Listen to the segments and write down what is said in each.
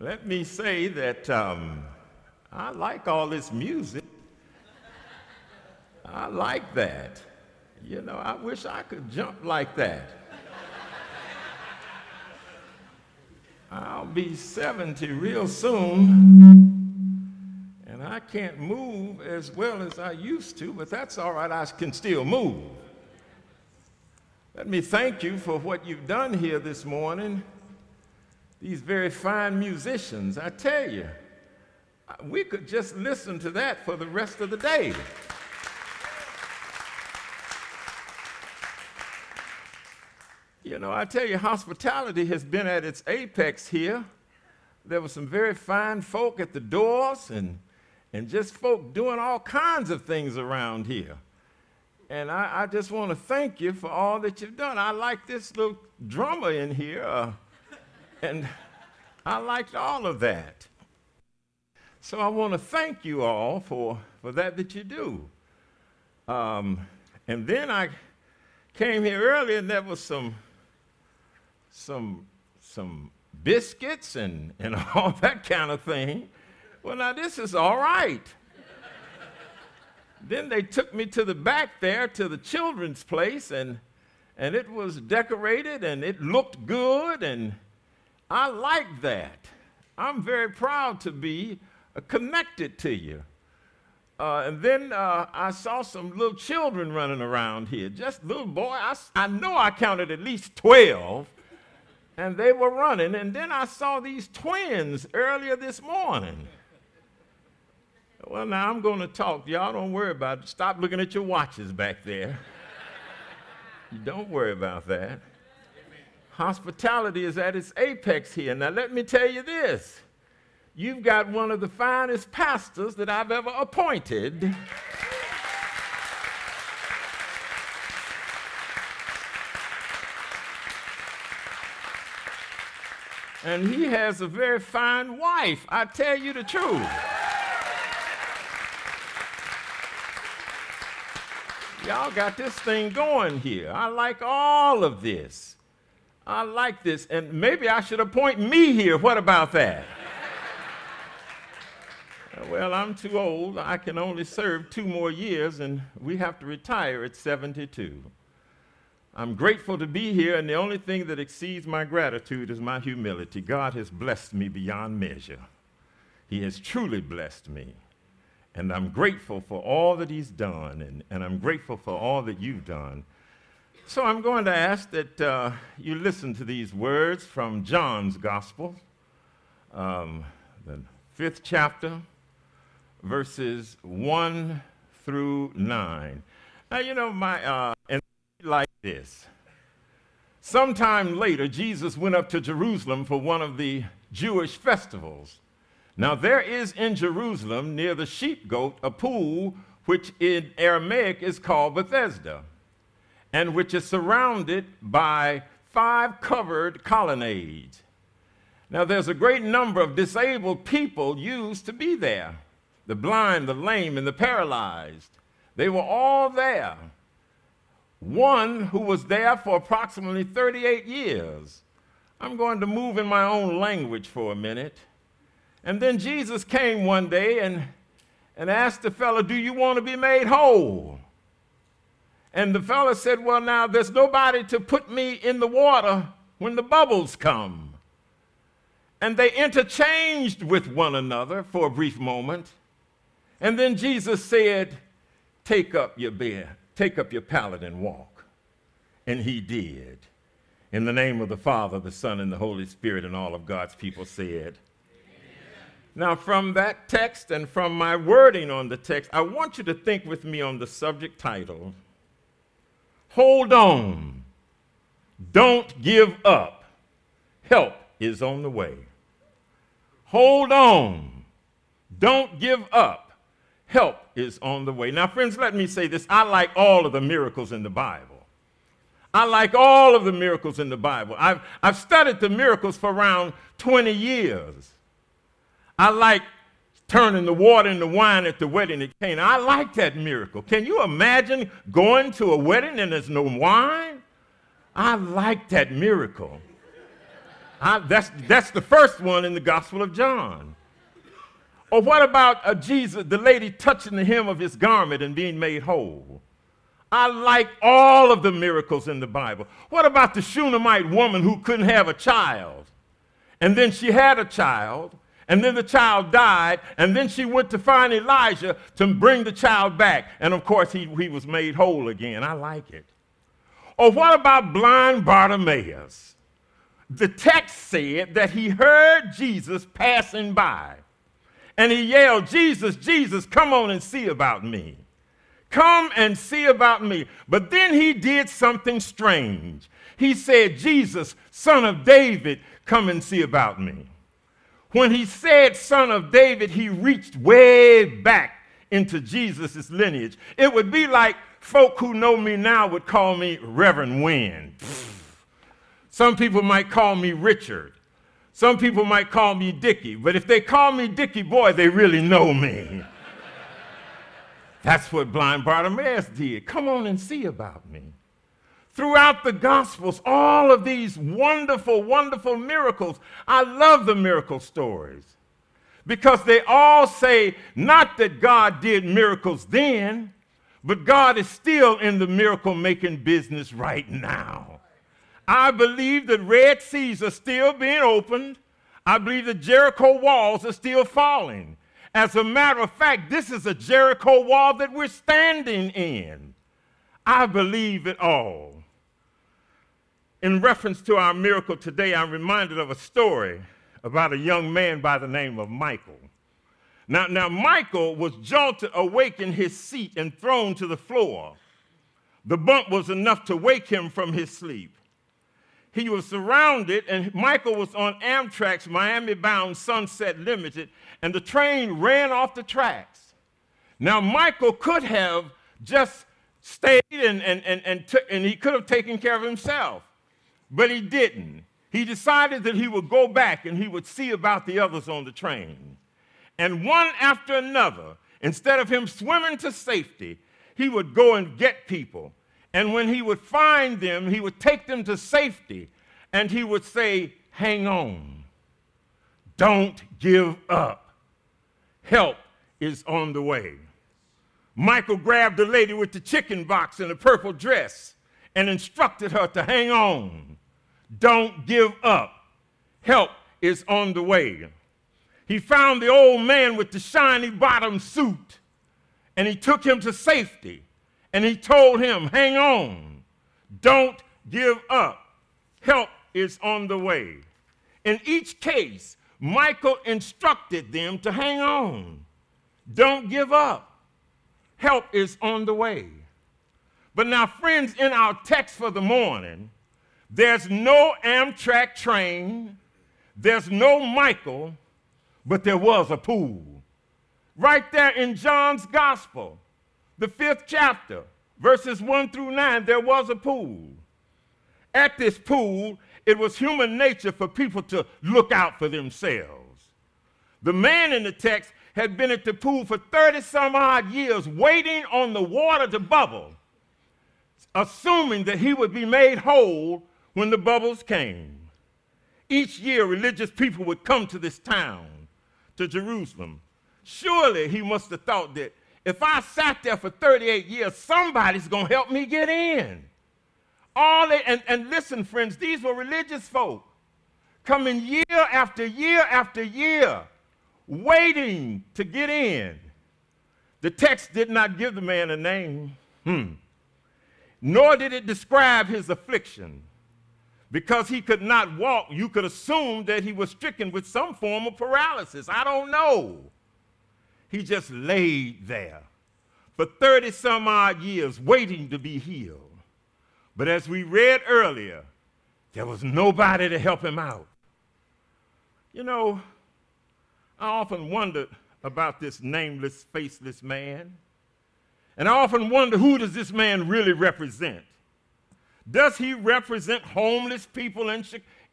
Let me say that um, I like all this music. I like that. You know, I wish I could jump like that. I'll be 70 real soon, and I can't move as well as I used to, but that's all right, I can still move. Let me thank you for what you've done here this morning. These very fine musicians, I tell you, we could just listen to that for the rest of the day. You know, I tell you, hospitality has been at its apex here. There were some very fine folk at the doors and, and just folk doing all kinds of things around here. And I, I just want to thank you for all that you've done. I like this little drummer in here, uh, and I liked all of that. So I want to thank you all for, for that that you do. Um, and then I came here earlier, and there was some some, some biscuits and, and all that kind of thing. Well, now this is all right. then they took me to the back there to the children's place, and, and it was decorated and it looked good, and I like that. I'm very proud to be uh, connected to you. Uh, and then uh, I saw some little children running around here, just little boy. I, I know I counted at least 12 and they were running. And then I saw these twins earlier this morning. Well, now I'm going to talk. Y'all don't worry about it. Stop looking at your watches back there. don't worry about that. Hospitality is at its apex here. Now, let me tell you this you've got one of the finest pastors that I've ever appointed. and he has a very fine wife. I tell you the truth. Y'all got this thing going here. I like all of this. I like this. And maybe I should appoint me here. What about that? well, I'm too old. I can only serve two more years, and we have to retire at 72. I'm grateful to be here, and the only thing that exceeds my gratitude is my humility. God has blessed me beyond measure. He has truly blessed me. And I'm grateful for all that He's done, and, and I'm grateful for all that you've done. So I'm going to ask that uh, you listen to these words from John's Gospel, um, the fifth chapter, verses 1 through 9. Now, you know, my, uh, and like this. Sometime later, Jesus went up to Jerusalem for one of the Jewish festivals. Now, there is in Jerusalem, near the Sheep Gate, a pool which in Aramaic is called Bethesda, and which is surrounded by five covered colonnades. Now, there's a great number of disabled people used to be there the blind, the lame, and the paralyzed. They were all there one who was there for approximately 38 years. I'm going to move in my own language for a minute. And then Jesus came one day and, and asked the fellow, Do you want to be made whole? And the fellow said, Well, now there's nobody to put me in the water when the bubbles come. And they interchanged with one another for a brief moment. And then Jesus said, Take up your bed. Take up your pallet and walk. And he did. In the name of the Father, the Son, and the Holy Spirit, and all of God's people said. Now, from that text and from my wording on the text, I want you to think with me on the subject title Hold on. Don't give up. Help is on the way. Hold on. Don't give up help is on the way. Now, friends, let me say this. I like all of the miracles in the Bible. I like all of the miracles in the Bible. I've, I've studied the miracles for around 20 years. I like turning the water into wine at the wedding at Cana. I like that miracle. Can you imagine going to a wedding and there's no wine? I like that miracle. I, that's, that's the first one in the Gospel of John. Or what about uh, Jesus, the lady touching the hem of his garment and being made whole? I like all of the miracles in the Bible. What about the Shunammite woman who couldn't have a child? And then she had a child, and then the child died, and then she went to find Elijah to bring the child back. And of course, he, he was made whole again. I like it. Or what about blind Bartimaeus? The text said that he heard Jesus passing by, and he yelled, Jesus, Jesus, come on and see about me. Come and see about me. But then he did something strange. He said, Jesus, son of David, come and see about me. When he said son of David, he reached way back into Jesus' lineage. It would be like folk who know me now would call me Reverend Wynn. Some people might call me Richard. Some people might call me Dickie. But if they call me Dickie, boy, they really know me. That's what blind Bartimaeus did. Come on and see about me. Throughout the Gospels, all of these wonderful, wonderful miracles. I love the miracle stories because they all say not that God did miracles then, but God is still in the miracle making business right now. I believe that Red Seas are still being opened. I believe the Jericho walls are still falling. As a matter of fact, this is a Jericho wall that we're standing in. I believe it all. In reference to our miracle today, I'm reminded of a story about a young man by the name of Michael. Now, now Michael was jolted awake in his seat and thrown to the floor. The bump was enough to wake him from his sleep. He was surrounded, and Michael was on Amtrak's Miami bound Sunset Limited, and the train ran off the tracks. Now, Michael could have just stayed and, and, and, and, t- and he could have taken care of himself, but he didn't. He decided that he would go back and he would see about the others on the train. And one after another, instead of him swimming to safety, he would go and get people. And when he would find them, he would take them to safety and he would say, Hang on. Don't give up. Help is on the way. Michael grabbed the lady with the chicken box and the purple dress and instructed her to hang on. Don't give up. Help is on the way. He found the old man with the shiny bottom suit and he took him to safety and he told him, Hang on, don't give up. Help is on the way. In each case, Michael instructed them to hang on. Don't give up. Help is on the way. But now, friends, in our text for the morning, there's no Amtrak train, there's no Michael, but there was a pool. Right there in John's Gospel, the fifth chapter, verses 1 through 9, there was a pool. At this pool, it was human nature for people to look out for themselves. The man in the text had been at the pool for 30 some odd years, waiting on the water to bubble, assuming that he would be made whole when the bubbles came. Each year, religious people would come to this town to Jerusalem. Surely he must have thought that if I sat there for 38 years, somebody's going to help me get in. All they, and, and listen, friends, these were religious folk coming year after year after year, waiting to get in. The text did not give the man a name, hmm. nor did it describe his affliction. Because he could not walk, you could assume that he was stricken with some form of paralysis. I don't know. He just laid there for 30 some odd years waiting to be healed. But as we read earlier, there was nobody to help him out. You know, I often wondered about this nameless, faceless man. And I often wonder who does this man really represent? Does he represent homeless people in,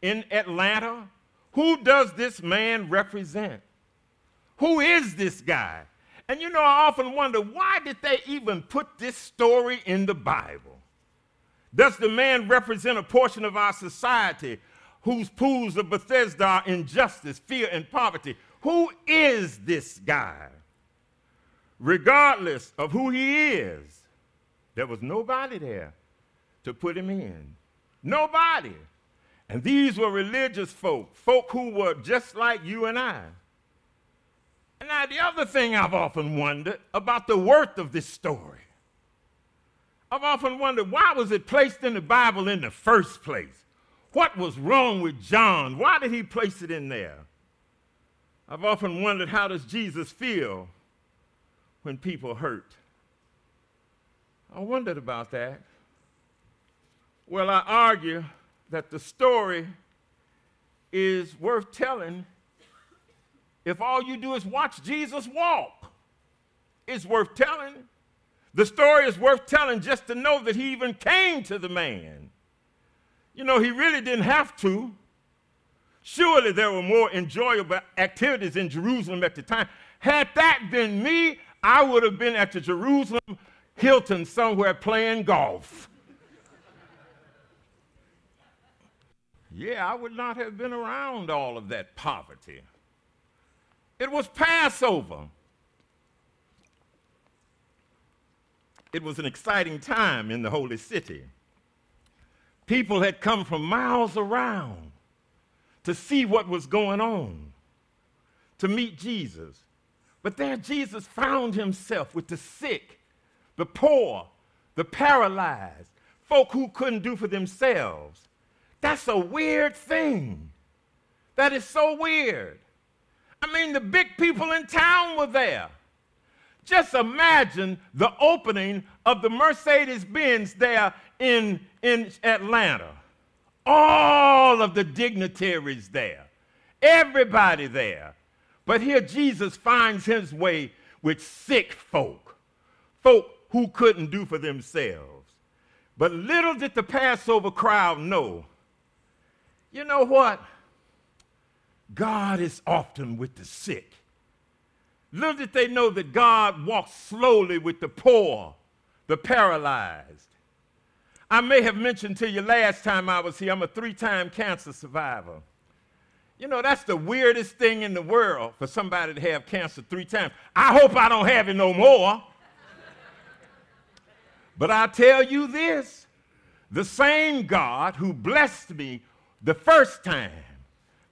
in Atlanta? Who does this man represent? Who is this guy? And you know, I often wonder why did they even put this story in the Bible? Does the man represent a portion of our society whose pools of Bethesda are injustice, fear, and poverty. Who is this guy? Regardless of who he is, there was nobody there to put him in. Nobody. And these were religious folk, folk who were just like you and I. And now, the other thing I've often wondered about the worth of this story. I've often wondered why was it placed in the Bible in the first place? What was wrong with John? Why did he place it in there? I've often wondered how does Jesus feel when people hurt? I wondered about that. Well, I argue that the story is worth telling if all you do is watch Jesus walk. It's worth telling. The story is worth telling just to know that he even came to the man. You know, he really didn't have to. Surely there were more enjoyable activities in Jerusalem at the time. Had that been me, I would have been at the Jerusalem Hilton somewhere playing golf. Yeah, I would not have been around all of that poverty. It was Passover. It was an exciting time in the holy city. People had come from miles around to see what was going on, to meet Jesus. But there, Jesus found himself with the sick, the poor, the paralyzed, folk who couldn't do for themselves. That's a weird thing. That is so weird. I mean, the big people in town were there. Just imagine the opening of the Mercedes Benz there in, in Atlanta all of the dignitaries there, everybody there. But here Jesus finds his way with sick folk, folk who couldn't do for themselves. But little did the Passover crowd know. You know what? God is often with the sick. Little did they know that God walks slowly with the poor, the paralyzed, I may have mentioned to you last time I was here, I'm a three time cancer survivor. You know, that's the weirdest thing in the world for somebody to have cancer three times. I hope I don't have it no more. but I tell you this the same God who blessed me the first time,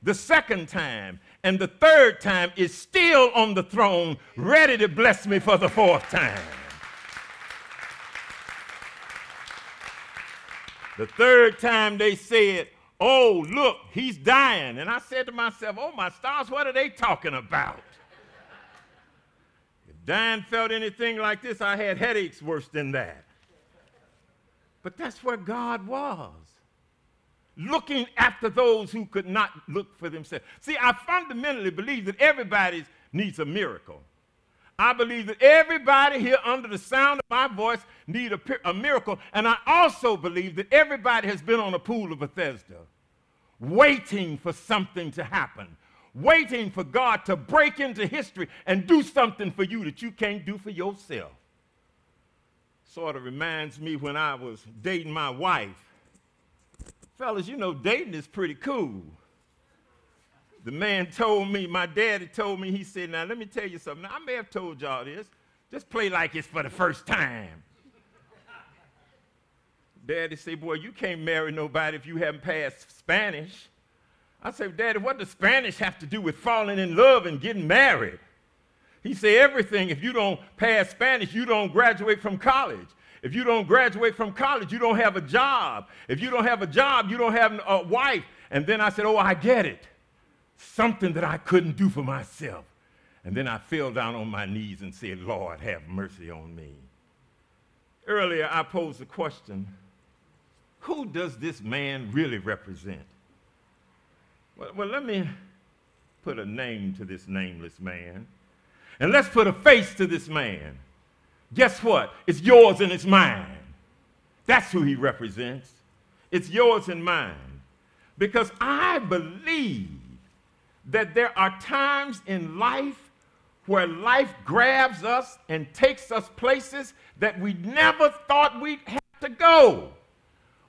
the second time, and the third time is still on the throne, ready to bless me for the fourth time. The third time they said, Oh, look, he's dying. And I said to myself, Oh, my stars, what are they talking about? if dying felt anything like this, I had headaches worse than that. But that's where God was looking after those who could not look for themselves. See, I fundamentally believe that everybody needs a miracle. I believe that everybody here under the sound of my voice need a, a, miracle. And I also believe that everybody has been on a pool of Bethesda, waiting for something to happen, waiting for God to break into history and do something for you that you can't do for yourself. Sort of reminds me when I was dating my wife. Fellas, you know, dating is pretty cool the man told me, my daddy told me, he said, Now let me tell you something. Now, I may have told y'all this. Just play like it's for the first time. Daddy said, Boy, you can't marry nobody if you haven't passed Spanish. I said, Daddy, what does Spanish have to do with falling in love and getting married? He said, Everything. If you don't pass Spanish, you don't graduate from college. If you don't graduate from college, you don't have a job. If you don't have a job, you don't have a wife. And then I said, Oh, I get it something that I couldn't do for myself. And then I fell down on my knees and said, Lord, have mercy on me. Earlier, I posed the question who does this man really represent? Well, well, let me put a name to this nameless man. And let's put a face to this man. Guess what? It's yours and it's mine. That's who he represents. It's yours and mine. Because I believe that there are times in life where life grabs us and takes us places that we never thought we'd have to go.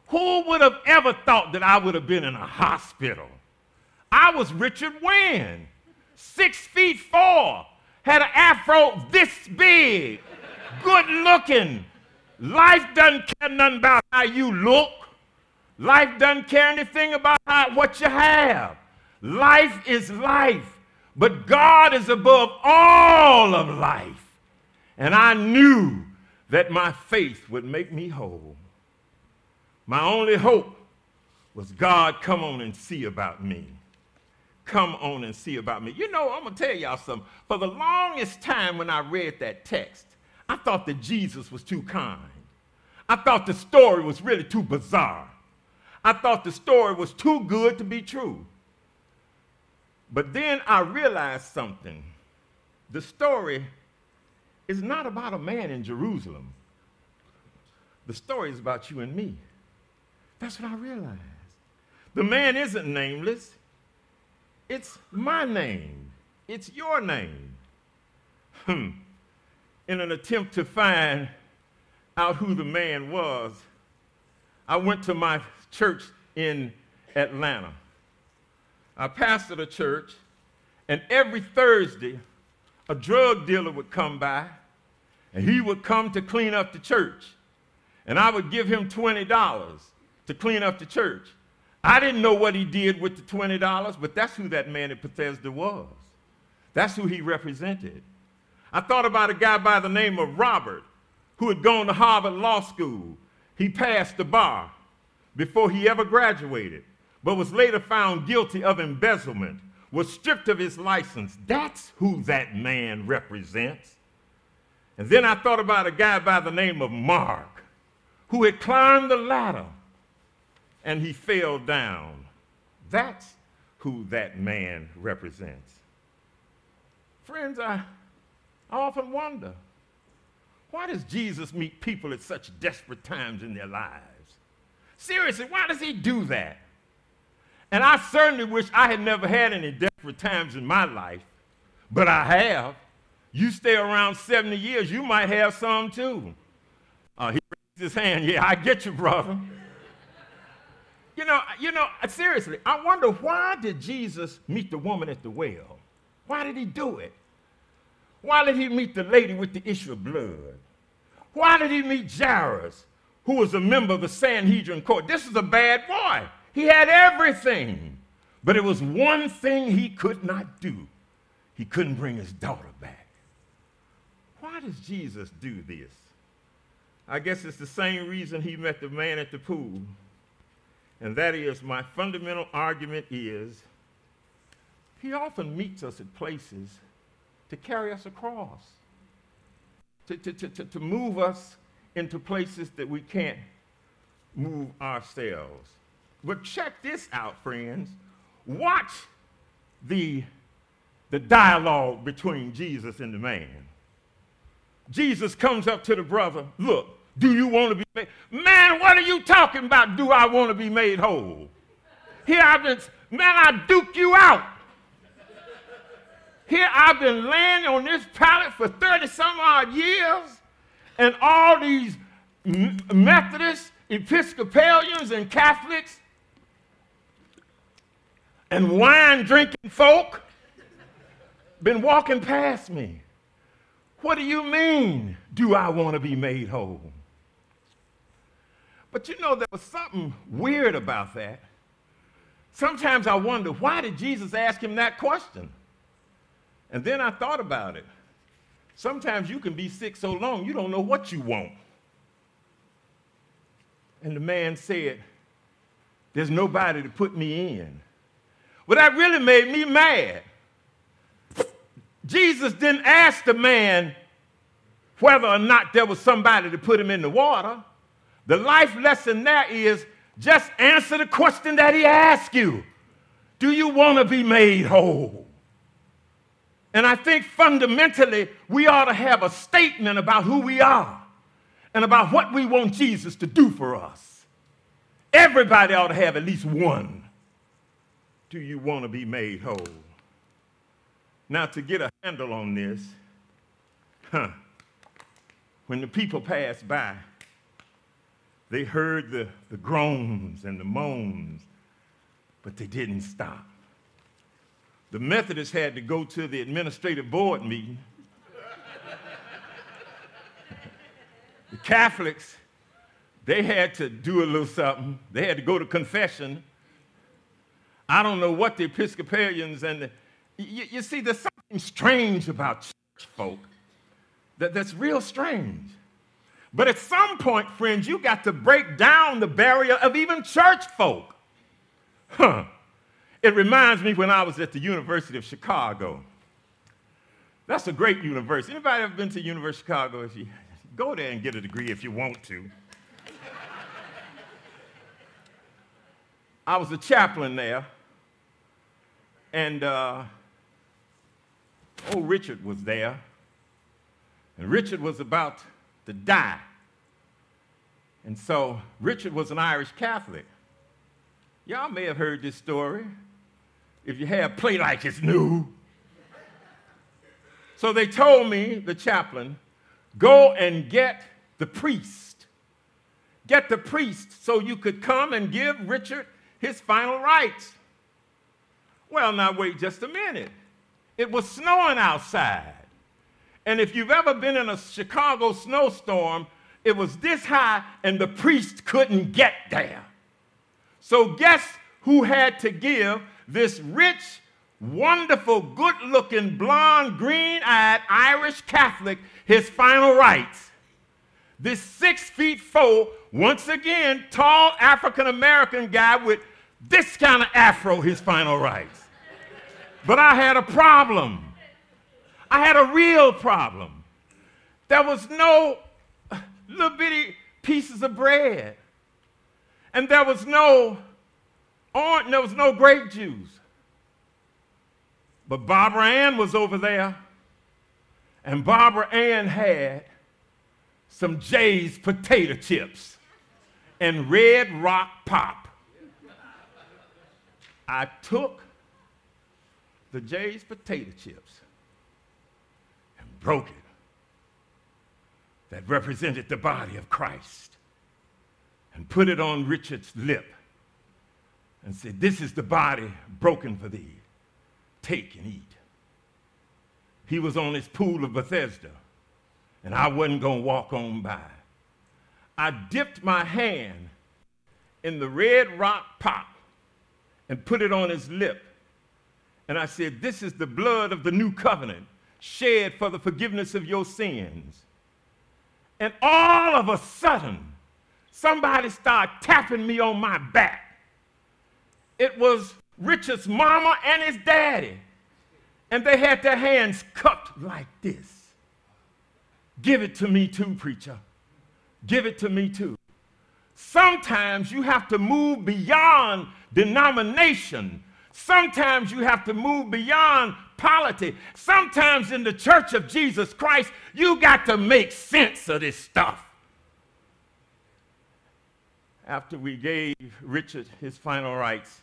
Who would have ever thought that I would have been in a hospital? I was Richard Wynn, six feet four, had an afro this big, good looking. Life doesn't care nothing about how you look. Life doesn't care anything about how, what you have. Life is life, but God is above all of life. And I knew that my faith would make me whole. My only hope was God, come on and see about me. Come on and see about me. You know, I'm going to tell y'all something. For the longest time when I read that text, I thought that Jesus was too kind. I thought the story was really too bizarre. I thought the story was too good to be true. But then I realized something. The story is not about a man in Jerusalem. The story is about you and me. That's what I realized. The man isn't nameless. It's my name. It's your name. Hmm. In an attempt to find out who the man was, I went to my church in Atlanta. I pastored a church, and every Thursday, a drug dealer would come by, and he would come to clean up the church. And I would give him $20 to clean up the church. I didn't know what he did with the $20, but that's who that man at Bethesda was. That's who he represented. I thought about a guy by the name of Robert who had gone to Harvard Law School. He passed the bar before he ever graduated, but was later found guilty of embezzlement, was stripped of his license. That's who that man represents. And then I thought about a guy by the name of Mark, who had climbed the ladder and he fell down. That's who that man represents. Friends, I, I often wonder why does Jesus meet people at such desperate times in their lives? Seriously, why does he do that? And I certainly wish I had never had any desperate times in my life, but I have. You stay around 70 years, you might have some too. Uh, he raised his hand. Yeah, I get you, brother. you know, you know, seriously, I wonder why did Jesus meet the woman at the well? Why did he do it? Why did he meet the lady with the issue of blood? Why did he meet Jairus, who was a member of the Sanhedrin court? This is a bad boy. He had everything, but it was one thing he could not do. He couldn't bring his daughter back. Why does Jesus do this? I guess it's the same reason he met the man at the pool. And that is, my fundamental argument is he often meets us at places to carry us across, to, to, to, to, to move us into places that we can't move ourselves. But check this out, friends. Watch the, the dialogue between Jesus and the man. Jesus comes up to the brother, look, do you want to be made? Man, what are you talking about? Do I want to be made whole? Here I've been, man, I duke you out. Here I've been laying on this pallet for 30 some odd years, and all these Methodists, Episcopalians, and Catholics, and wine drinking folk been walking past me. What do you mean, do I want to be made whole? But you know, there was something weird about that. Sometimes I wonder, why did Jesus ask him that question? And then I thought about it. Sometimes you can be sick so long you don't know what you want. And the man said, There's nobody to put me in. Well, that really made me mad. Jesus didn't ask the man whether or not there was somebody to put him in the water. The life lesson there is just answer the question that he asked you Do you want to be made whole? And I think fundamentally we ought to have a statement about who we are and about what we want Jesus to do for us. Everybody ought to have at least one. Do you want to be made whole? Now, to get a handle on this, huh, when the people passed by, They heard the, the groans and the moans, but they didn't stop. The Methodists had to go to the administrative board meeting. the Catholics, they had to do a little something. They had to go to confession. I don't know what the Episcopalians and the, you, you see, there's something strange about church folk that, that's real strange. But at some point, friends, you got to break down the barrier of even church folk. Huh. It reminds me when I was at the University of Chicago. That's a great university. Anybody ever been to University of Chicago? If you go there and get a degree if you want to. I was a chaplain there, and uh, old Richard was there, and Richard was about to die. And so Richard was an Irish Catholic. Y'all may have heard this story. If you have, play like it's new. So they told me, the chaplain, go and get the priest. Get the priest so you could come and give Richard his final rites. Well, now wait just a minute. It was snowing outside. And if you've ever been in a Chicago snowstorm, it was this high and the priest couldn't get there. So, guess who had to give this rich, wonderful, good looking, blonde, green eyed Irish Catholic his final rites? This six feet four, once again, tall African American guy with this kind of afro, his final rites. But I had a problem. I had a real problem. There was no little bitty pieces of bread. And there was no orange, there was no grape juice. But Barbara Ann was over there, and Barbara Ann had some Jay's potato chips and red rock pop. I took the Jay's potato chips and broke it that represented the body of Christ and put it on Richard's lip and said, This is the body broken for thee. Take and eat. He was on his pool of Bethesda, and I wasn't going to walk on by. I dipped my hand in the red rock pot and put it on his lip. And I said, This is the blood of the new covenant shed for the forgiveness of your sins. And all of a sudden, somebody started tapping me on my back. It was Richard's mama and his daddy. And they had their hands cupped like this. Give it to me too, preacher. Give it to me too. Sometimes you have to move beyond denomination. Sometimes you have to move beyond polity. Sometimes in the church of Jesus Christ, you got to make sense of this stuff. After we gave Richard his final rites,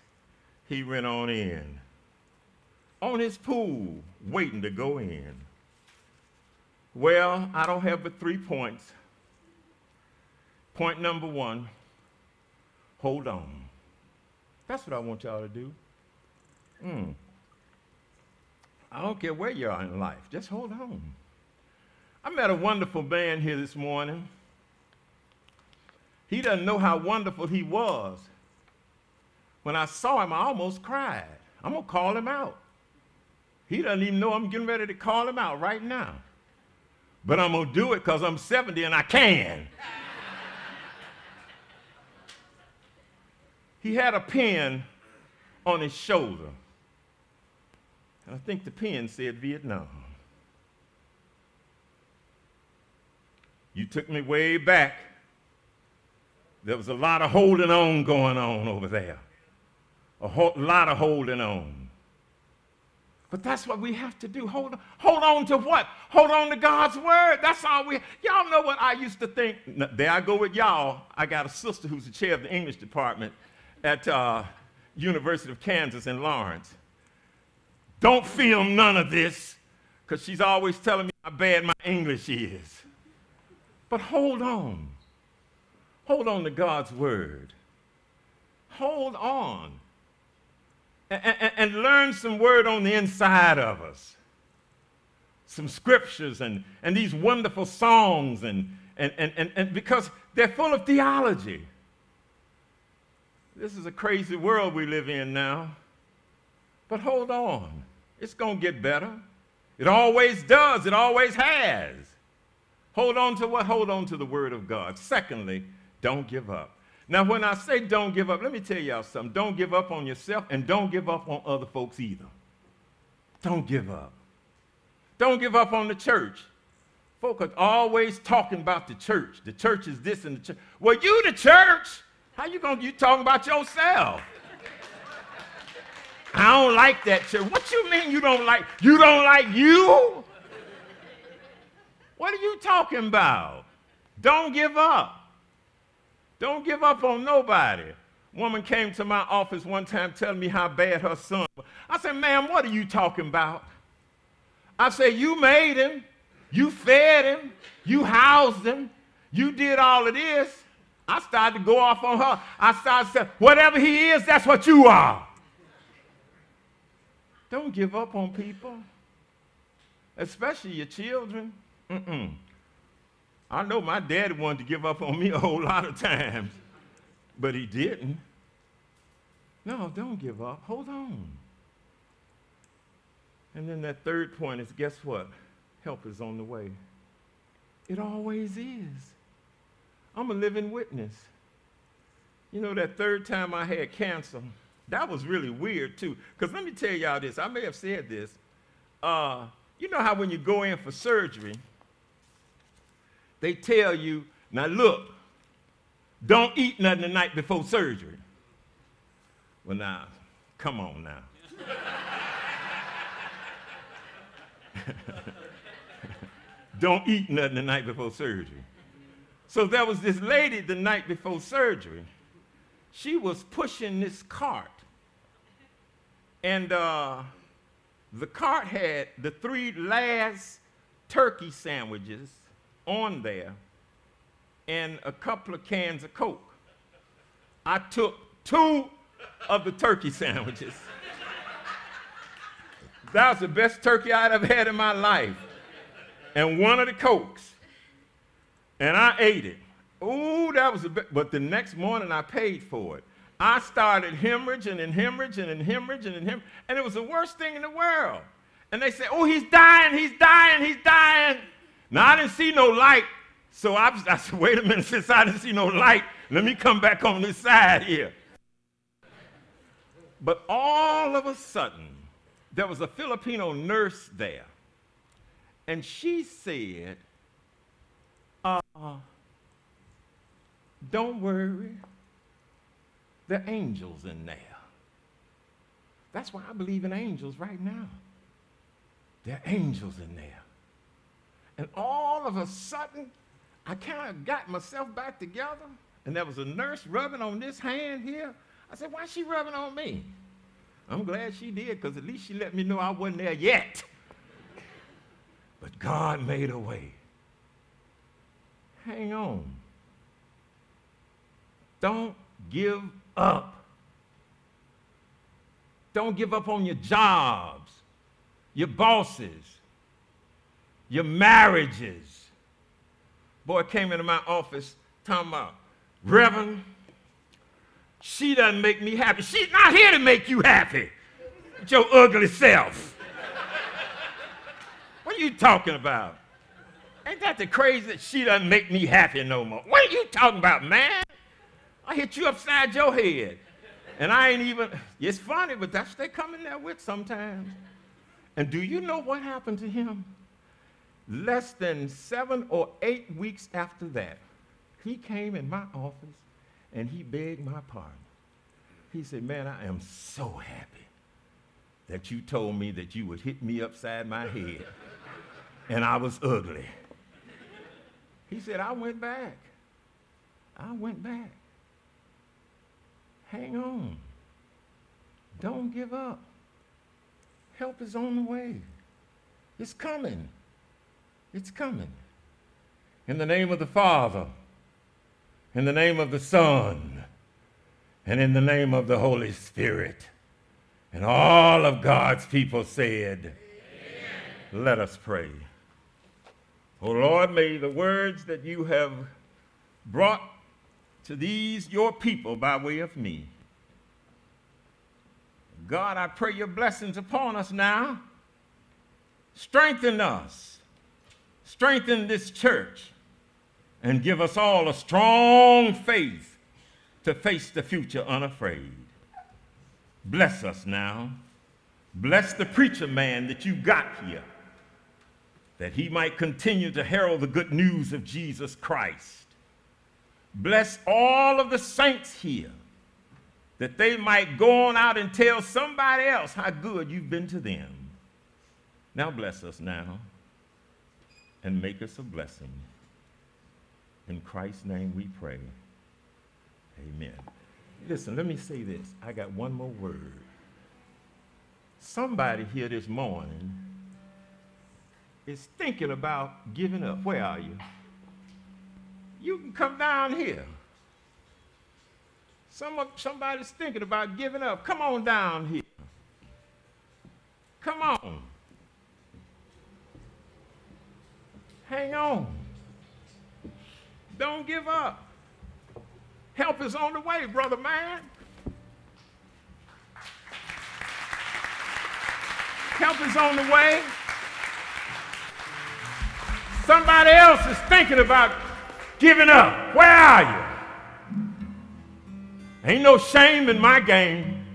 he went on in, on his pool, waiting to go in. Well, I don't have but three points. Point number one hold on. That's what I want y'all to do. Mm. I don't care where you are in life, just hold on. I met a wonderful man here this morning. He doesn't know how wonderful he was. When I saw him, I almost cried. I'm going to call him out. He doesn't even know I'm getting ready to call him out right now. But I'm going to do it because I'm 70 and I can. he had a pen on his shoulder. And I think the pen said Vietnam. You took me way back. There was a lot of holding on going on over there. A whole, lot of holding on. But that's what we have to do. Hold on. Hold on to what? Hold on to God's word. That's all we. Y'all know what I used to think. There I go with y'all. I got a sister who's the chair of the English department at uh, University of Kansas in Lawrence. Don't film none of this, because she's always telling me how bad my English is. But hold on. Hold on to God's word. Hold on. And, and, learn some word on the inside of us. Some scriptures and, and these wonderful songs, and, and, and, and, and because they're full of theology. This is a crazy world we live in now. But hold on, it's going to get better. It always does, it always has. Hold on to what? Hold on to the Word of God. Secondly, don't give up. Now, when I say don't give up, let me tell y'all something. Don't give up on yourself and don't give up on other folks either. Don't give up. Don't give up on the church. Folk are always talking about the church. The church is this and the church. Well, you the church. How you gonna you talking about yourself? I don't like that church. What you mean you don't like? You don't like you? What are you talking about? Don't give up. Don't give up on nobody. Woman came to my office one time telling me how bad her son was. I said, ma'am, what are you talking about? I said, you made him, you fed him, you housed him, you did all of this. I started to go off on her. I started saying, whatever he is, that's what you are. Don't give up on people, especially your children. Mm-mm. I know my dad wanted to give up on me a whole lot of times, but he didn't. No, don't give up. Hold on. And then that third point is guess what? Help is on the way. It always is. I'm a living witness. You know, that third time I had cancer, that was really weird too. Because let me tell y'all this, I may have said this. Uh, you know how when you go in for surgery, they tell you, now look, don't eat nothing the night before surgery. Well, now, come on now. don't eat nothing the night before surgery. So there was this lady the night before surgery. She was pushing this cart. And uh, the cart had the three last turkey sandwiches on there and a couple of cans of Coke. I took two of the turkey sandwiches. that was the best turkey I'd ever had in my life. And one of the Cokes. And I ate it. Ooh, that was a bit, but the next morning I paid for it. I started hemorrhaging and hemorrhaging and hemorrhaging and hemorrhaging, and it was the worst thing in the world. And they said, oh, he's dying, he's dying, he's dying. Now, I didn't see no light, so I, I said, wait a minute, since I didn't see no light, let me come back on this side here. But all of a sudden, there was a Filipino nurse there, and she said, uh, don't worry, there are angels in there. That's why I believe in angels right now. There are angels in there. And all of a sudden, I kind of got myself back together, and there was a nurse rubbing on this hand here. I said, Why is she rubbing on me? I'm glad she did, because at least she let me know I wasn't there yet. But God made a way. Hang on. Don't give up. Don't give up on your jobs, your bosses, your marriages. Boy came into my office talking about, Reverend, she doesn't make me happy. She's not here to make you happy. With your ugly self. what are you talking about? Ain't that the crazy that she doesn't make me happy no more? What are you talking about, man? I hit you upside your head. And I ain't even, it's funny, but that's what they come in there with sometimes. And do you know what happened to him? Less than seven or eight weeks after that, he came in my office and he begged my pardon. He said, Man, I am so happy that you told me that you would hit me upside my head and I was ugly. He said, I went back. I went back. Hang on. Don't give up. Help is on the way. It's coming. It's coming. In the name of the Father, In the name of the Son, and in the name of the Holy Spirit. And all of God's people said, Amen. Let us pray. Oh Lord, may the words that you have brought to these your people by way of me. God, I pray your blessings upon us now. Strengthen us. Strengthen this church and give us all a strong faith to face the future unafraid. Bless us now. Bless the preacher man that you got here, that he might continue to herald the good news of Jesus Christ. Bless all of the saints here, that they might go on out and tell somebody else how good you've been to them. Now bless us now and make us a blessing. In Christ's name we pray. Amen. Listen, let me say this. I got one more word. Somebody here this morning is thinking about giving up. Where are you? You can come down here. Some, somebody's thinking about giving up. Come on down here. Come on. Hang on. Don't give up. Help is on the way, brother man. Help is on the way. Somebody else is thinking about giving up. Where are you? Ain't no shame in my game.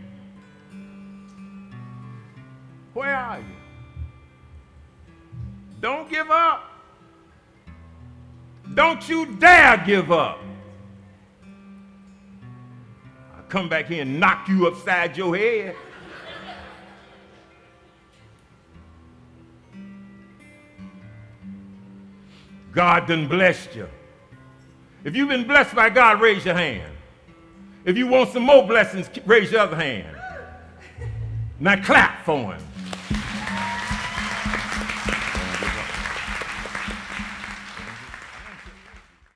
Where are you? Don't give up. Don't you dare give up. I'll come back here and knock you upside your head. God done blessed you. If you've been blessed by God, raise your hand. If you want some more blessings, raise your other hand. Now clap for him.